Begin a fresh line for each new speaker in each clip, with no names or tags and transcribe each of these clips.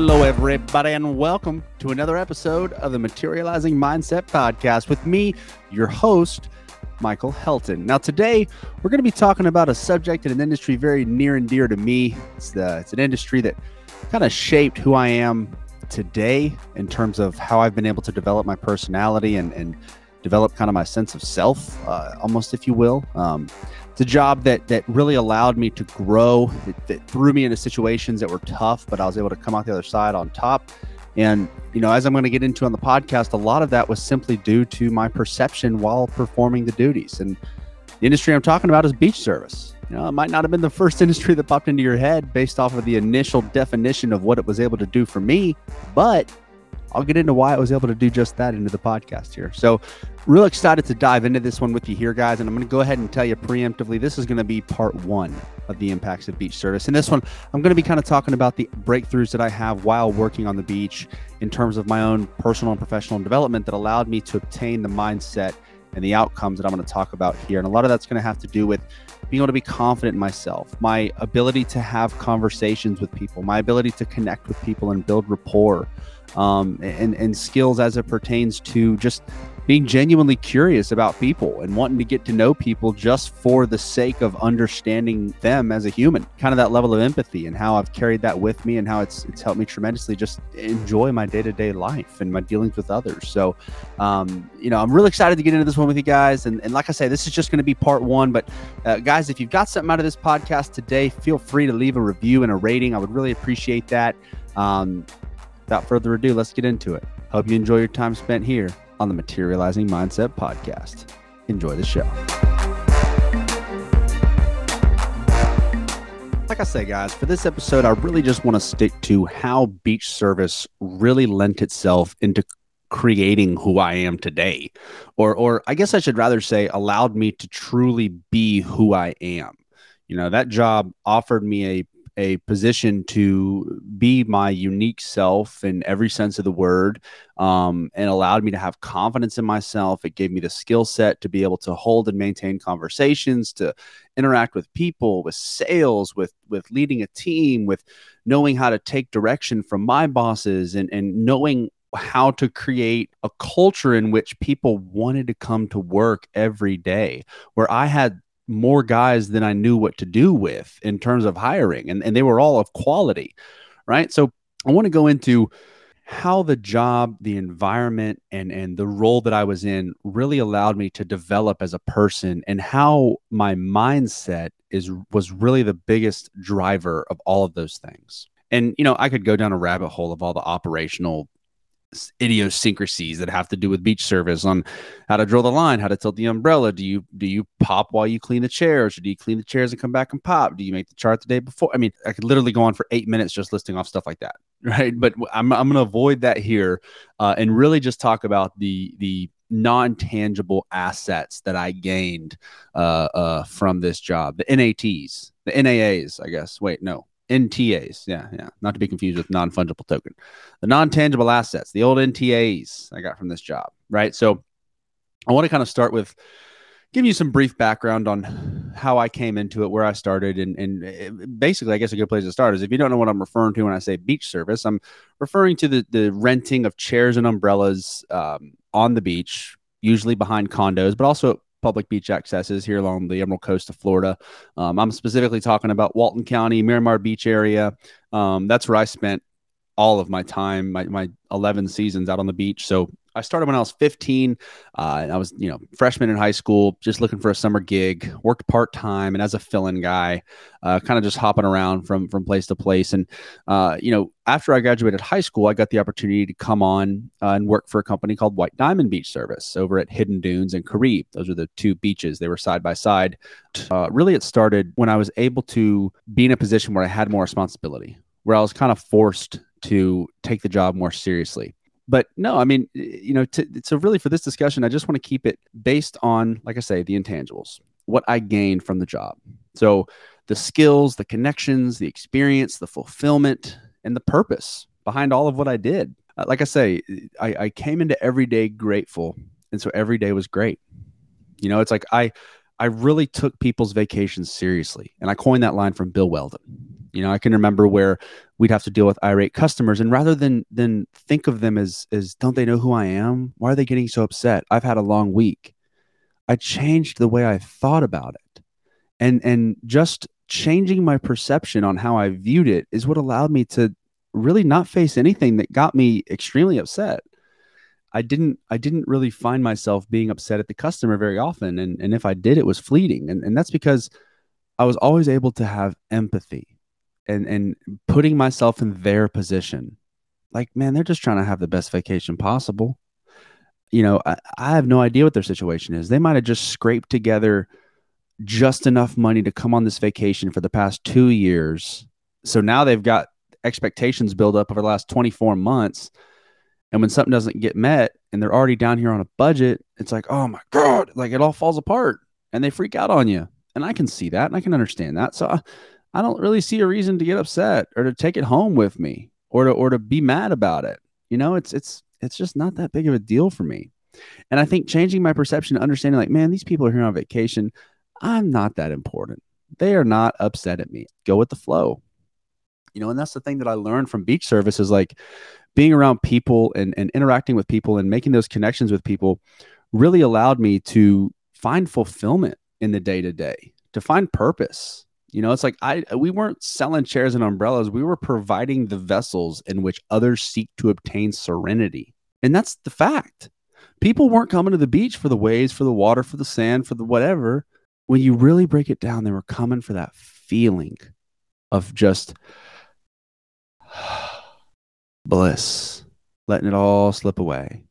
Hello, everybody, and welcome to another episode of the Materializing Mindset Podcast with me, your host, Michael Helton. Now, today we're going to be talking about a subject in an industry very near and dear to me. It's, the, it's an industry that kind of shaped who I am today in terms of how I've been able to develop my personality and, and develop kind of my sense of self, uh, almost, if you will. Um, it's a job that that really allowed me to grow. It, it, threw me into situations that were tough, but I was able to come out the other side on top. And you know, as I'm going to get into on the podcast, a lot of that was simply due to my perception while performing the duties. And the industry I'm talking about is beach service. You know, it might not have been the first industry that popped into your head based off of the initial definition of what it was able to do for me, but I'll get into why I was able to do just that into the podcast here. So, real excited to dive into this one with you here, guys. And I'm going to go ahead and tell you preemptively this is going to be part one of the impacts of beach service. In this one, I'm going to be kind of talking about the breakthroughs that I have while working on the beach in terms of my own personal and professional development that allowed me to obtain the mindset and the outcomes that I'm going to talk about here. And a lot of that's going to have to do with being able to be confident in myself, my ability to have conversations with people, my ability to connect with people and build rapport um, and, and skills as it pertains to just being genuinely curious about people and wanting to get to know people just for the sake of understanding them as a human. Kind of that level of empathy and how I've carried that with me and how it's it's helped me tremendously just enjoy my day to day life and my dealings with others. So, um, you know, I'm really excited to get into this one with you guys. And, and like I say, this is just going to be part one. But uh, guys, if you've got something out of this podcast today, feel free to leave a review and a rating. I would really appreciate that. Um, without further ado, let's get into it. Hope you enjoy your time spent here on the Materializing Mindset Podcast. Enjoy the show. Like I say, guys, for this episode, I really just want to stick to how beach service really lent itself into creating who I am today. Or or I guess I should rather say allowed me to truly be who I am. You know, that job offered me a a position to be my unique self in every sense of the word um, and allowed me to have confidence in myself. It gave me the skill set to be able to hold and maintain conversations, to interact with people, with sales, with with leading a team, with knowing how to take direction from my bosses and, and knowing how to create a culture in which people wanted to come to work every day, where I had more guys than I knew what to do with in terms of hiring, and, and they were all of quality, right? So I want to go into how the job, the environment, and and the role that I was in really allowed me to develop as a person, and how my mindset is was really the biggest driver of all of those things. And you know, I could go down a rabbit hole of all the operational idiosyncrasies that have to do with beach service on how to draw the line, how to tilt the umbrella. Do you do you pop while you clean the chairs, or do you clean the chairs and come back and pop? Do you make the chart the day before? I mean, I could literally go on for eight minutes just listing off stuff like that, right? But I'm I'm going to avoid that here uh, and really just talk about the the non-tangible assets that I gained uh, uh, from this job, the NATs, the NAAs, I guess. Wait, no, NTAs. Yeah, yeah. Not to be confused with non fungible token. The non tangible assets, the old NTAs I got from this job, right? So I want to kind of start with giving you some brief background on how I came into it, where I started, and, and eh, basically, I guess a good place to start is if you don't know what I'm referring to when I say beach service, I'm referring to the, the renting of chairs and umbrellas um, on the beach, usually behind condos, but also public beach accesses here along the Emerald Coast of Florida. Um, I'm specifically talking about Walton County, Miramar Beach area. Um, that's where I spent all of my time, my, my 11 seasons out on the beach. So I started when I was 15. Uh, I was, you know, freshman in high school, just looking for a summer gig. Worked part time, and as a fill-in guy, uh, kind of just hopping around from from place to place. And uh, you know, after I graduated high school, I got the opportunity to come on uh, and work for a company called White Diamond Beach Service over at Hidden Dunes and Caribe. Those are the two beaches. They were side by side. Uh, really, it started when I was able to be in a position where I had more responsibility, where I was kind of forced to take the job more seriously but no, I mean, you know, to, so really for this discussion, I just want to keep it based on, like I say, the intangibles, what I gained from the job. So the skills, the connections, the experience, the fulfillment, and the purpose behind all of what I did. Uh, like I say, I, I came into every day grateful, and so every day was great. You know, it's like I I really took people's vacations seriously, and I coined that line from Bill Weldon. You know, I can remember where we'd have to deal with irate customers, and rather than than think of them as as don't they know who I am? Why are they getting so upset? I've had a long week. I changed the way I thought about it, and and just changing my perception on how I viewed it is what allowed me to really not face anything that got me extremely upset. I didn't I didn't really find myself being upset at the customer very often. And and if I did, it was fleeting. And and that's because I was always able to have empathy and and putting myself in their position. Like, man, they're just trying to have the best vacation possible. You know, I, I have no idea what their situation is. They might have just scraped together just enough money to come on this vacation for the past two years. So now they've got expectations build up over the last 24 months. And when something doesn't get met and they're already down here on a budget, it's like, oh my God, like it all falls apart and they freak out on you. And I can see that and I can understand that. So I, I don't really see a reason to get upset or to take it home with me or to or to be mad about it. You know, it's it's it's just not that big of a deal for me. And I think changing my perception, understanding like, man, these people are here on vacation. I'm not that important. They are not upset at me. Go with the flow. You know, and that's the thing that I learned from beach service is like being around people and, and interacting with people and making those connections with people really allowed me to find fulfillment in the day to day, to find purpose. You know, it's like I we weren't selling chairs and umbrellas. We were providing the vessels in which others seek to obtain serenity. And that's the fact. People weren't coming to the beach for the waves, for the water, for the sand, for the whatever. When you really break it down, they were coming for that feeling of just bliss, letting it all slip away.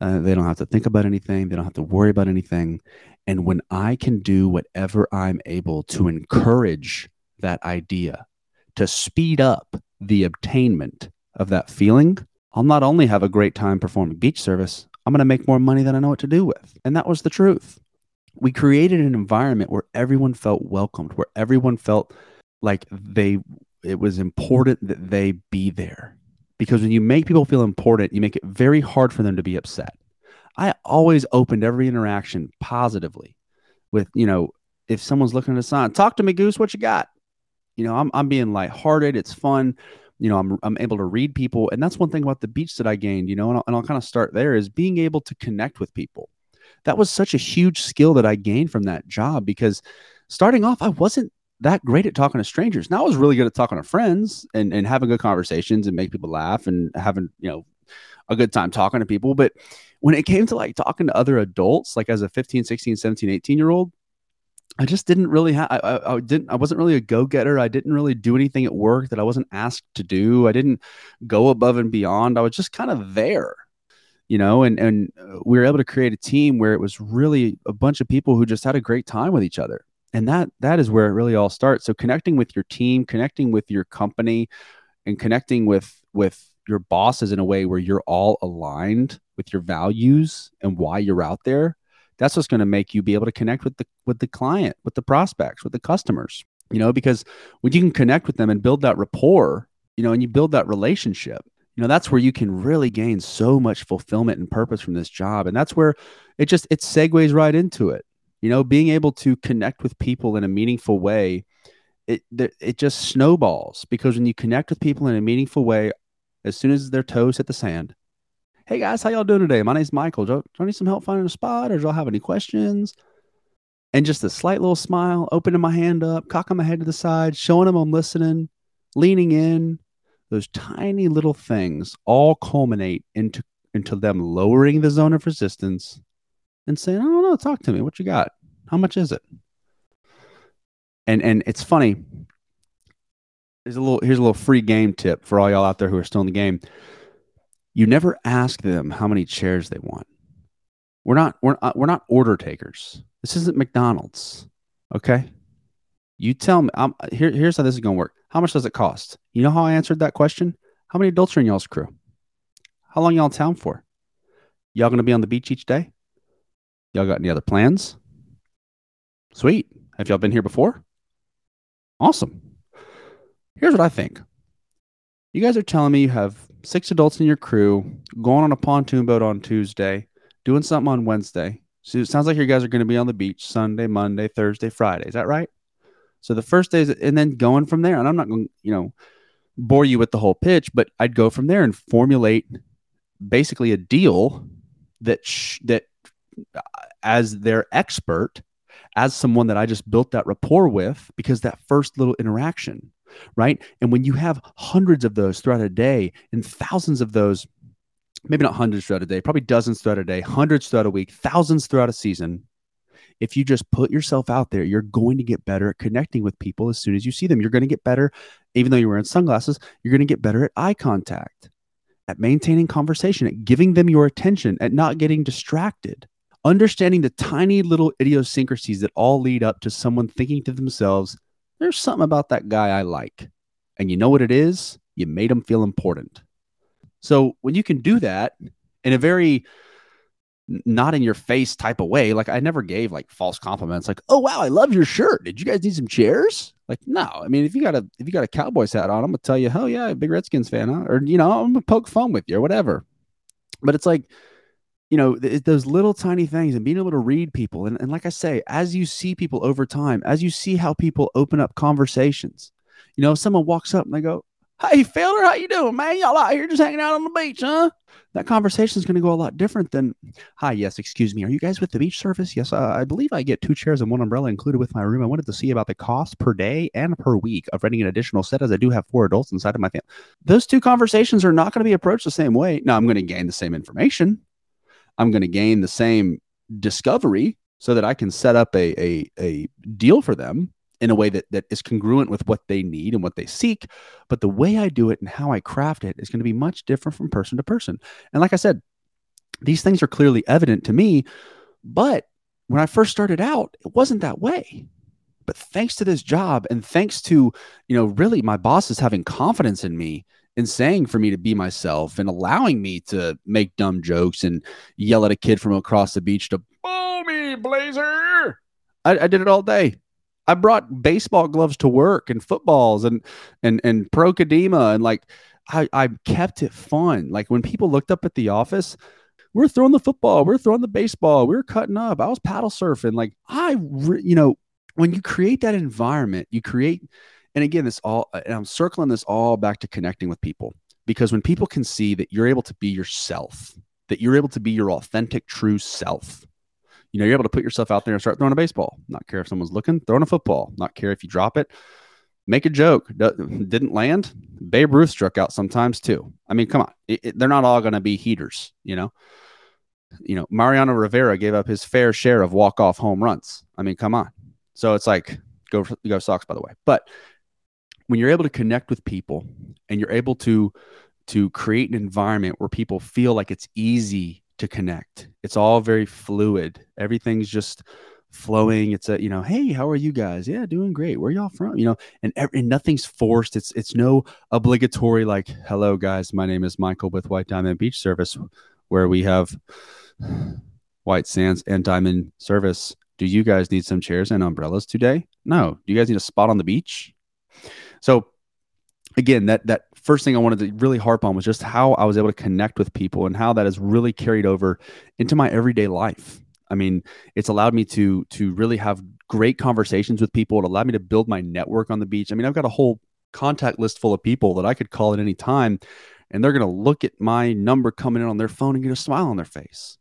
Uh, they don't have to think about anything. They don't have to worry about anything. And when I can do whatever I'm able to encourage that idea, to speed up the obtainment of that feeling, I'll not only have a great time performing beach service, I'm going to make more money than I know what to do with. And that was the truth. We created an environment where everyone felt welcomed, where everyone felt like they it was important that they be there. Because when you make people feel important, you make it very hard for them to be upset. I always opened every interaction positively with, you know, if someone's looking at a sign, talk to me, Goose, what you got? You know, I'm, I'm being lighthearted. It's fun. You know, I'm, I'm able to read people. And that's one thing about the beach that I gained, you know, and I'll, and I'll kind of start there is being able to connect with people. That was such a huge skill that I gained from that job because starting off, I wasn't that great at talking to strangers. Now I was really good at talking to friends and, and having good conversations and make people laugh and having, you know, a good time talking to people. But when it came to like talking to other adults, like as a 15, 16, 17, 18 year old, I just didn't really have, I, I, I, didn't, I wasn't really a go getter. I didn't really do anything at work that I wasn't asked to do. I didn't go above and beyond. I was just kind of there, you know, and, and uh, we were able to create a team where it was really a bunch of people who just had a great time with each other. And that, that is where it really all starts. So connecting with your team, connecting with your company and connecting with, with your bosses in a way where you're all aligned with your values and why you're out there that's what's going to make you be able to connect with the with the client with the prospects with the customers you know because when you can connect with them and build that rapport you know and you build that relationship you know that's where you can really gain so much fulfillment and purpose from this job. And that's where it just it segues right into it. You know being able to connect with people in a meaningful way it it just snowballs because when you connect with people in a meaningful way as soon as their toes hit the sand Hey guys, how y'all doing today? My name's Michael. Do I need some help finding a spot or do y'all have any questions? And just a slight little smile, opening my hand up, cocking my head to the side, showing them I'm listening, leaning in. Those tiny little things all culminate into into them lowering the zone of resistance and saying, I don't know, talk to me. What you got? How much is it? And and it's funny. There's a little here's a little free game tip for all y'all out there who are still in the game you never ask them how many chairs they want. We're not we're uh, we're not order takers. This isn't McDonald's. Okay? You tell me I'm, here, here's how this is going to work. How much does it cost? You know how I answered that question? How many adults are in y'all's crew? How long y'all in town for? Y'all going to be on the beach each day? Y'all got any other plans? Sweet. Have y'all been here before? Awesome. Here's what I think. You guys are telling me you have six adults in your crew, going on a pontoon boat on Tuesday, doing something on Wednesday. So it sounds like you guys are going to be on the beach Sunday, Monday, Thursday, Friday. Is that right? So the first days, and then going from there. And I'm not going, you know, bore you with the whole pitch, but I'd go from there and formulate basically a deal that sh- that uh, as their expert, as someone that I just built that rapport with, because that first little interaction, right? And when you have hundreds of those throughout a day and thousands of those, maybe not hundreds throughout a day, probably dozens throughout a day, hundreds throughout a week, thousands throughout a season, if you just put yourself out there, you're going to get better at connecting with people as soon as you see them. You're going to get better, even though you're wearing sunglasses, you're going to get better at eye contact, at maintaining conversation, at giving them your attention, at not getting distracted. Understanding the tiny little idiosyncrasies that all lead up to someone thinking to themselves, there's something about that guy I like. And you know what it is? You made him feel important. So when you can do that in a very not in your face type of way. Like I never gave like false compliments like, "Oh wow, I love your shirt. Did you guys need some chairs?" Like no. I mean, if you got a if you got a Cowboys hat on, I'm gonna tell you, "Hell yeah, big Redskins fan, huh?" Or you know, I'm gonna poke fun with you or whatever. But it's like, you know, th- those little tiny things and being able to read people. And, and like I say, as you see people over time, as you see how people open up conversations, you know, if someone walks up and they go, Hey, Felder, how you doing, man? Y'all out here just hanging out on the beach, huh? That conversation is going to go a lot different than, "Hi, yes, excuse me, are you guys with the beach service? Yes, uh, I believe I get two chairs and one umbrella included with my room. I wanted to see about the cost per day and per week of renting an additional set, as I do have four adults inside of my family." Those two conversations are not going to be approached the same way. Now, I'm going to gain the same information. I'm going to gain the same discovery so that I can set up a a, a deal for them in a way that that is congruent with what they need and what they seek. But the way i do it and how i craft it is going to be much different from person to person. And like i said these things are clearly evident to me but when i first started out it wasn't that way. But thanks to this job and thanks to you know really my bosses having confidence in me and saying for me to be myself and allowing me to make dumb jokes and yell at a kid from across the beach to "Boom me blazer I, I did it all day I brought baseball gloves to work and footballs and and and pro and like I I kept it fun. Like when people looked up at the office, we're throwing the football, we're throwing the baseball, we are cutting up. I was paddle surfing. Like I, you know, when you create that environment, you create. And again, this all, and I'm circling this all back to connecting with people because when people can see that you're able to be yourself, that you're able to be your authentic, true self, you know, you're able to put yourself out there and start throwing a baseball. Not care if someone's looking, throwing a football. Not care if you drop it. Make a joke. Didn't land. Babe Ruth struck out sometimes too. I mean, come on. It, it, they're not all going to be heaters, you know. You know, Mariano Rivera gave up his fair share of walk-off home runs. I mean, come on. So it's like go go Sox, by the way. But when you're able to connect with people and you're able to to create an environment where people feel like it's easy to connect. It's all very fluid. Everything's just flowing. It's a, you know, hey, how are you guys? Yeah, doing great. Where y'all from? You know, and, and nothing's forced. It's it's no obligatory like, hello guys, my name is Michael with White Diamond Beach Service, where we have white sands and diamond service. Do you guys need some chairs and umbrellas today? No. Do you guys need a spot on the beach? So again, that that first thing I wanted to really harp on was just how I was able to connect with people and how that has really carried over into my everyday life. I mean, it's allowed me to to really have great conversations with people. It allowed me to build my network on the beach. I mean, I've got a whole contact list full of people that I could call at any time, and they're going to look at my number coming in on their phone and get a smile on their face.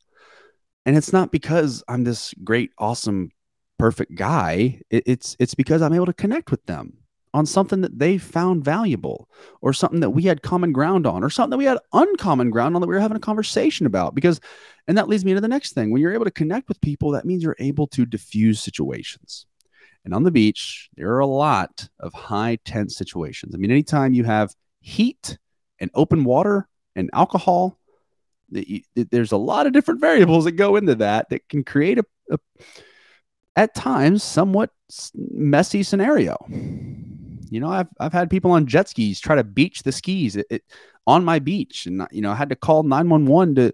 And it's not because I'm this great, awesome, perfect guy. It, it's it's because I'm able to connect with them on something that they found valuable or something that we had common ground on or something that we had uncommon ground on that we were having a conversation about. Because and that leads me to the next thing. When you're able to connect with people that means you're able to diffuse situations. And on the beach there are a lot of high tense situations. I mean anytime you have heat and open water and alcohol there's a lot of different variables that go into that that can create a, a at times somewhat messy scenario you know, I've I've had people on jet skis try to beach the skis it, it, on my beach, and you know, I had to call nine one one to.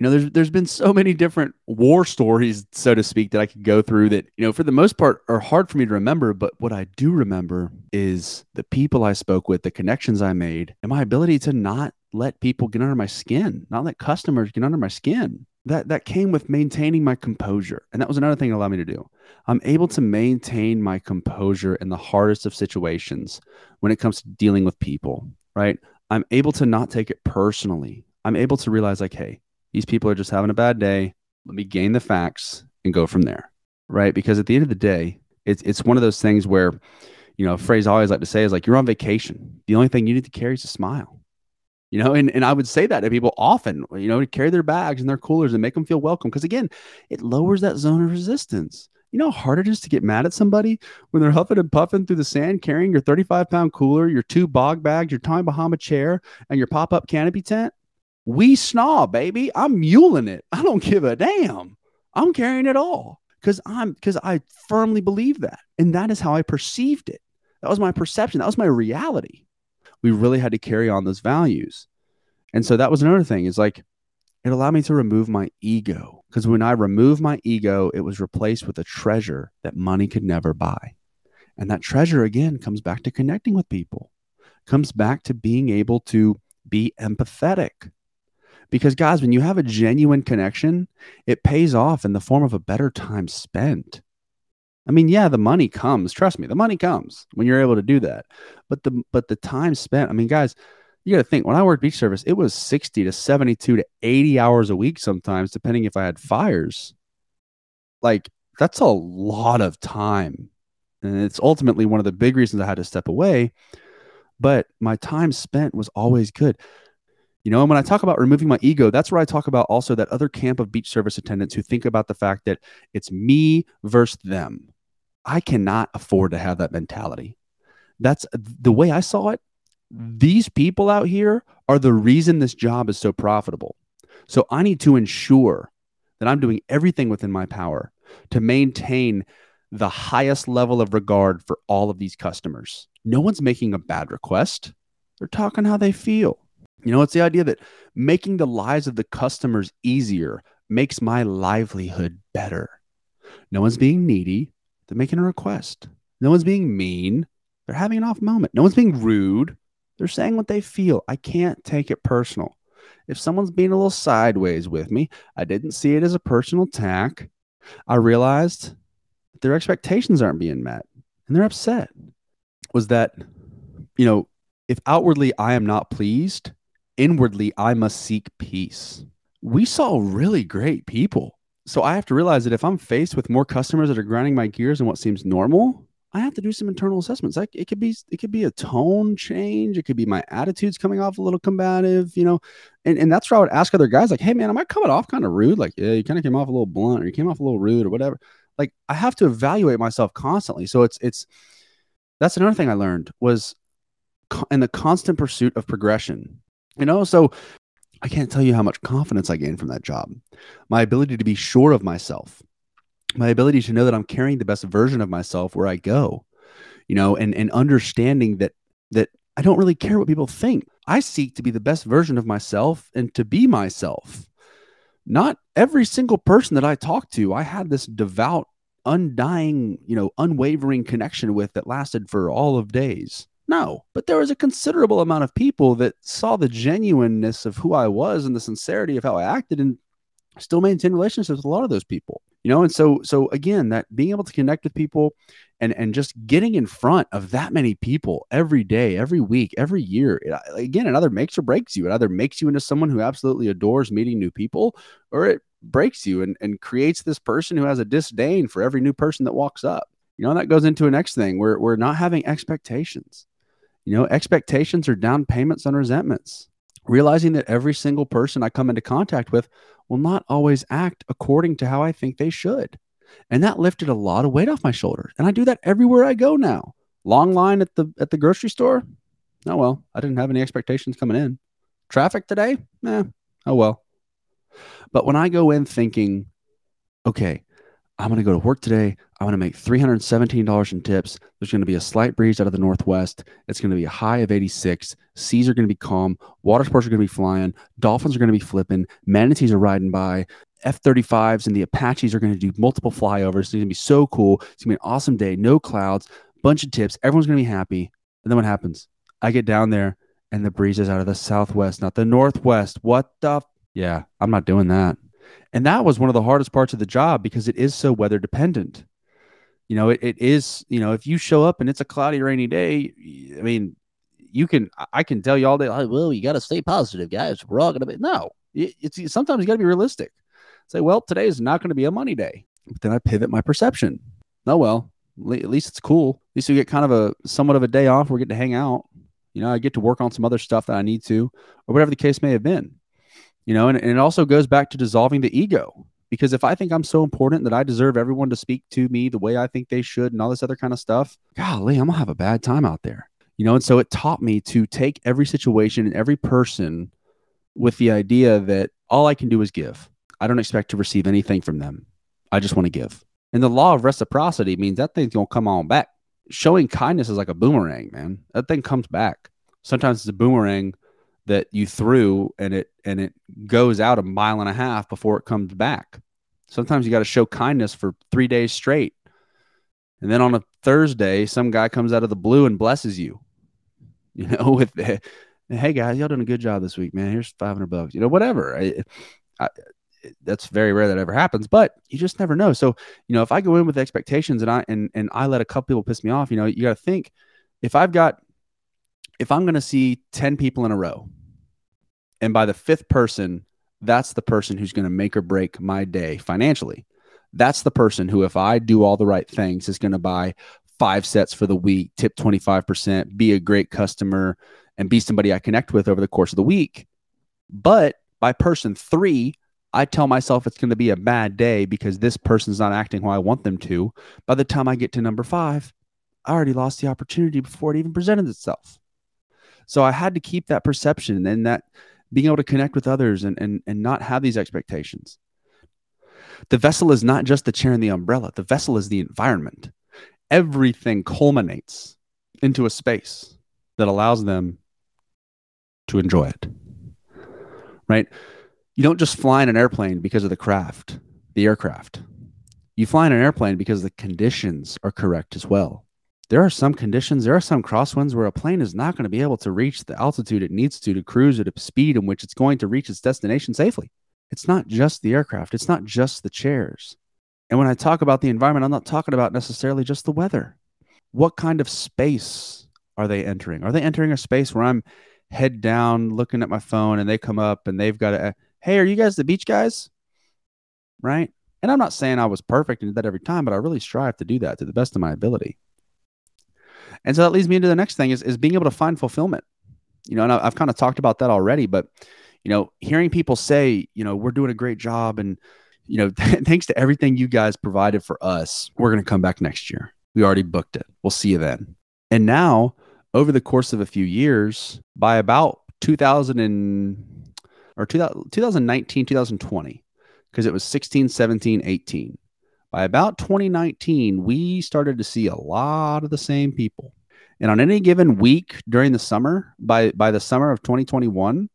You know, there's there's been so many different war stories, so to speak, that I could go through that you know, for the most part, are hard for me to remember. But what I do remember is the people I spoke with, the connections I made, and my ability to not let people get under my skin, not let customers get under my skin. that that came with maintaining my composure. And that was another thing it allowed me to do. I'm able to maintain my composure in the hardest of situations when it comes to dealing with people, right? I'm able to not take it personally. I'm able to realize, like, hey, these people are just having a bad day. Let me gain the facts and go from there, right? Because at the end of the day, it's it's one of those things where, you know, a phrase I always like to say is like, you're on vacation. The only thing you need to carry is a smile you know and, and i would say that to people often you know to carry their bags and their coolers and make them feel welcome because again it lowers that zone of resistance you know how hard it is to get mad at somebody? When they're huffing and puffing through the sand carrying your 35 pound cooler your two Bogg bags your tommy bahama chair and your pop-up canopy tent? We snob baby. I'm muling it. I don't give a damn. I'm carrying it all because i'm because i firmly believe that. And that is how i perceived it. That was my perception. That was my reality. We really had to carry on those values. And so that was another thing is like it allowed me to remove my ego because when I removed my ego, it was replaced with a treasure that money could never buy. And that treasure again comes back to connecting with people, comes back to being able to be empathetic. Because, guys, when you have a genuine connection, it pays off in the form of a better time spent. I mean, yeah, the money comes. Trust me, the money comes when you're able to do that. But the but the time spent. I mean, guys, you got to think when I worked beach service, it was 60 to 72 to 80 hours a week sometimes, depending if I had fires. Like that's a lot of time. And it's ultimately one of the big reasons I had to step away. But my time spent was always good. You know, and when I talk about removing my ego, that's where I talk about also that other camp of beach service attendants who think about the fact that it's me versus them. I cannot afford to have that mentality. That's the way I saw it. These people out here are the reason this job is so profitable. So I need to ensure that I'm doing everything within my power to maintain the highest level of regard for all of these customers. No one's making a bad request. They're talking how they feel. You know, it's the idea that making the lives of the customers easier makes my livelihood better. No one's being needy. They're making a request. No one's being mean. They're having an off moment. No one's being rude. They're saying what they feel. I can't take it personal. If someone's being a little sideways with me, I didn't see it as a personal attack. I realized their expectations aren't being met and they're upset. Was that, you know, if outwardly I am not pleased, inwardly I must seek peace. We saw really great people so I have to realize that if I'm faced with more customers that are grinding my gears and what seems normal, I have to do some internal assessments. Like it could be it could be a tone change, it could be my attitudes coming off a little combative, you know. And and that's where I would ask other guys, like, hey man, am I coming off kind of rude? Like, yeah, you kind of came off a little blunt or you came off a little rude or whatever. Like I have to evaluate myself constantly. So it's it's that's another thing I learned was in the constant pursuit of progression. You know, so I can't tell you how much confidence I gained from that job. My ability to be sure of myself, my ability to know that I'm carrying the best version of myself where I go, you know, and and understanding that that I don't really care what people think. I seek to be the best version of myself and to be myself. Not every single person that I talk to, I had this devout, undying, you know, unwavering connection with that lasted for all of days. No, but there was a considerable amount of people that saw the genuineness of who I was and the sincerity of how I acted and still maintain relationships with a lot of those people. You know, and so so again, that being able to connect with people and and just getting in front of that many people every day, every week, every year, it, again, it either makes or breaks you. It either makes you into someone who absolutely adores meeting new people, or it breaks you and, and creates this person who has a disdain for every new person that walks up. You know, that goes into a next thing. We're we're not having expectations. You know, expectations are down payments on resentments. Realizing that every single person I come into contact with will not always act according to how I think they should. And that lifted a lot of weight off my shoulders. And I do that everywhere I go now. Long line at the at the grocery store? Oh well, I didn't have any expectations coming in. Traffic today? Eh, oh well. But when I go in thinking, okay, I'm going to go to work today. I'm going to make $317 in tips. There's going to be a slight breeze out of the northwest. It's going to be a high of 86. Seas are going to be calm. Water sports are going to be flying. Dolphins are going to be flipping. Manatees are riding by. F 35s and the Apaches are going to do multiple flyovers. It's going to be so cool. It's going to be an awesome day. No clouds, bunch of tips. Everyone's going to be happy. And then what happens? I get down there and the breeze is out of the southwest, not the northwest. What the? F- yeah, I'm not doing that. And that was one of the hardest parts of the job because it is so weather dependent. You know, it, it is, you know, if you show up and it's a cloudy, rainy day, I mean, you can, I can tell you all day, like, well, you got to stay positive, guys. We're all going to be, no, it, it's sometimes you got to be realistic. Say, well, today is not going to be a money day. But then I pivot my perception. Oh, well, at least it's cool. At least we get kind of a somewhat of a day off. We're getting to hang out. You know, I get to work on some other stuff that I need to, or whatever the case may have been. You know, and, and it also goes back to dissolving the ego. Because if I think I'm so important that I deserve everyone to speak to me the way I think they should and all this other kind of stuff, golly, I'm gonna have a bad time out there. You know, and so it taught me to take every situation and every person with the idea that all I can do is give. I don't expect to receive anything from them. I just want to give. And the law of reciprocity means that thing's to come on back. Showing kindness is like a boomerang, man. That thing comes back. Sometimes it's a boomerang that you threw and it and it goes out a mile and a half before it comes back. Sometimes you got to show kindness for 3 days straight. And then on a Thursday, some guy comes out of the blue and blesses you. You know, with hey guys, y'all done a good job this week, man. Here's 500 bucks. You know, whatever. I, I, that's very rare that ever happens, but you just never know. So, you know, if I go in with expectations and I and and I let a couple people piss me off, you know, you got to think if I've got if I'm going to see 10 people in a row and by the fifth person, that's the person who's going to make or break my day financially. That's the person who if I do all the right things is going to buy five sets for the week, tip 25%, be a great customer and be somebody I connect with over the course of the week. But by person 3, I tell myself it's going to be a bad day because this person's not acting how I want them to. By the time I get to number five, I already lost the opportunity before it even presented itself. So I had to keep that perception and that being able to connect with others and, and, and not have these expectations. The vessel is not just the chair and the umbrella, the vessel is the environment. Everything culminates into a space that allows them to enjoy it. Right? You don't just fly in an airplane because of the craft, the aircraft. You fly in an airplane because the conditions are correct as well. There are some conditions, there are some crosswinds where a plane is not going to be able to reach the altitude it needs to to cruise at a speed in which it's going to reach its destination safely. It's not just the aircraft, it's not just the chairs. And when I talk about the environment, I'm not talking about necessarily just the weather. What kind of space are they entering? Are they entering a space where I'm head down looking at my phone and they come up and they've got a uh, hey, are you guys the beach guys? Right. And I'm not saying I was perfect and did that every time, but I really strive to do that to the best of my ability. And so that leads me into the next thing is, is being able to find fulfillment. You know, and I've kind of talked about that already, but, you know, hearing people say, you know, we're doing a great job and, you know, thanks to everything you guys provided for us, we're going to come back next year. We already booked it. We'll see you then. And now, over the course of a few years, by about 2000 and or 2019, 2020, because it was 16, 17, 18. By about 2019, we started to see a lot of the same people. And on any given week during the summer, by, by the summer of 2021,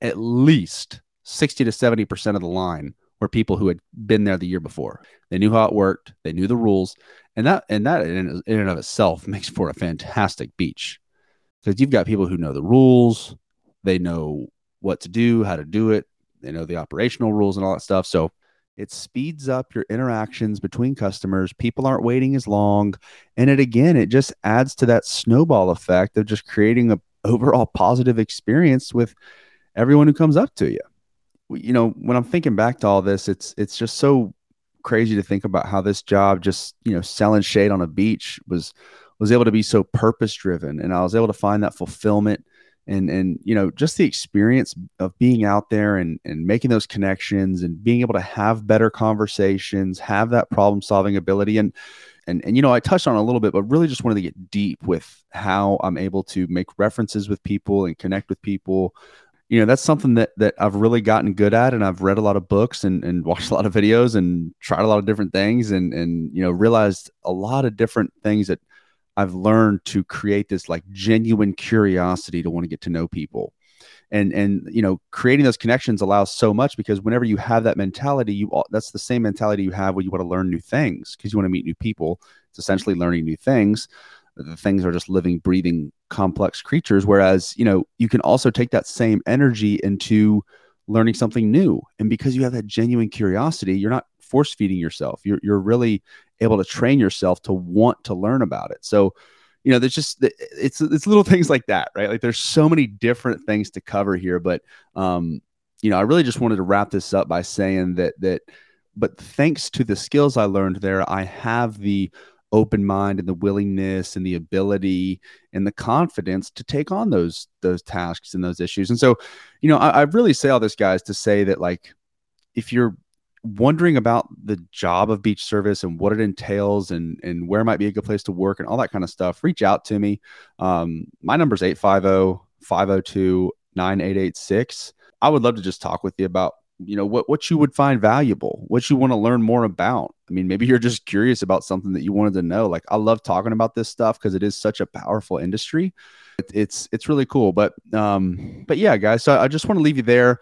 at least 60 to 70% of the line were people who had been there the year before. They knew how it worked, they knew the rules. And that and that in, in and of itself makes for a fantastic beach because you've got people who know the rules, they know what to do, how to do it. They know the operational rules and all that stuff. So it speeds up your interactions between customers. People aren't waiting as long. And it again, it just adds to that snowball effect of just creating a overall positive experience with everyone who comes up to you. You know, when I'm thinking back to all this, it's it's just so crazy to think about how this job just, you know, selling shade on a beach was was able to be so purpose driven and I was able to find that fulfillment and and you know just the experience of being out there and and making those connections and being able to have better conversations have that problem solving ability. And and and you know I touched on a little bit but really just wanted to get deep with how I'm able to make references with people and connect with people. You know that's something that that I've really gotten good at and I've read a lot of books and and watched a lot of videos and tried a lot of different things and and you know realized a lot of different things that I've learned to create this like genuine curiosity to want to get to know people. And and you know, creating those connections allows so much because whenever you have that mentality, you that's the same mentality you have when you want to learn new things because you want to meet new people. It's essentially learning new things. The things are just living, breathing, complex creatures. Whereas, you know, you can also take that same energy into learning something new. And because you have that genuine curiosity, you're not force feeding yourself. You're, you're really able to train yourself to want to learn about it. So, you know, there's just it's it's little things like that, right? Like there's so many different things to cover here, but um, you know, I really just wanted to wrap this up by saying that that but thanks to the skills I learned there, I have the open mind and the willingness and the ability and the confidence to take on those those tasks and those issues. And so, you know, I, I really say all this, guys, to say that like if you're wondering about the job of beach service and what it entails and and where might be a good place to work and all that kind of stuff, reach out to me. Um, my number is 850 502 9886. I would love to just talk with you about you know what what you would find valuable what you want to learn more about i mean maybe you're just curious about something that you wanted to know like i love talking about this stuff because it is such a powerful industry it, it's it's really cool but um but yeah guys so i just want to leave you there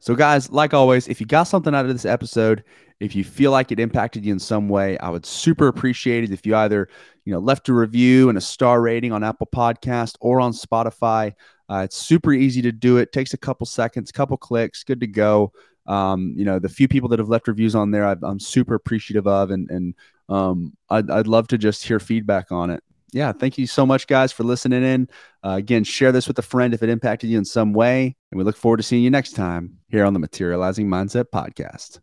so, guys, like always, if you got something out of this episode, if you feel like it impacted you in some way, I would super appreciate it if you either, you know, left a review and a star rating on Apple Podcast or on Spotify. Uh, it's super easy to do it. Takes a couple seconds, couple clicks, good to go. Um, you know, the few people that have left reviews on there, i am super appreciative of, and and um, I'd, I'd love to just hear feedback on it yeah, thank you so much, guys, for listening in. Uh, again, share this with a friend if it impacted you in some way. And we look forward to seeing you next time here on the Materializing Mindset Podcast.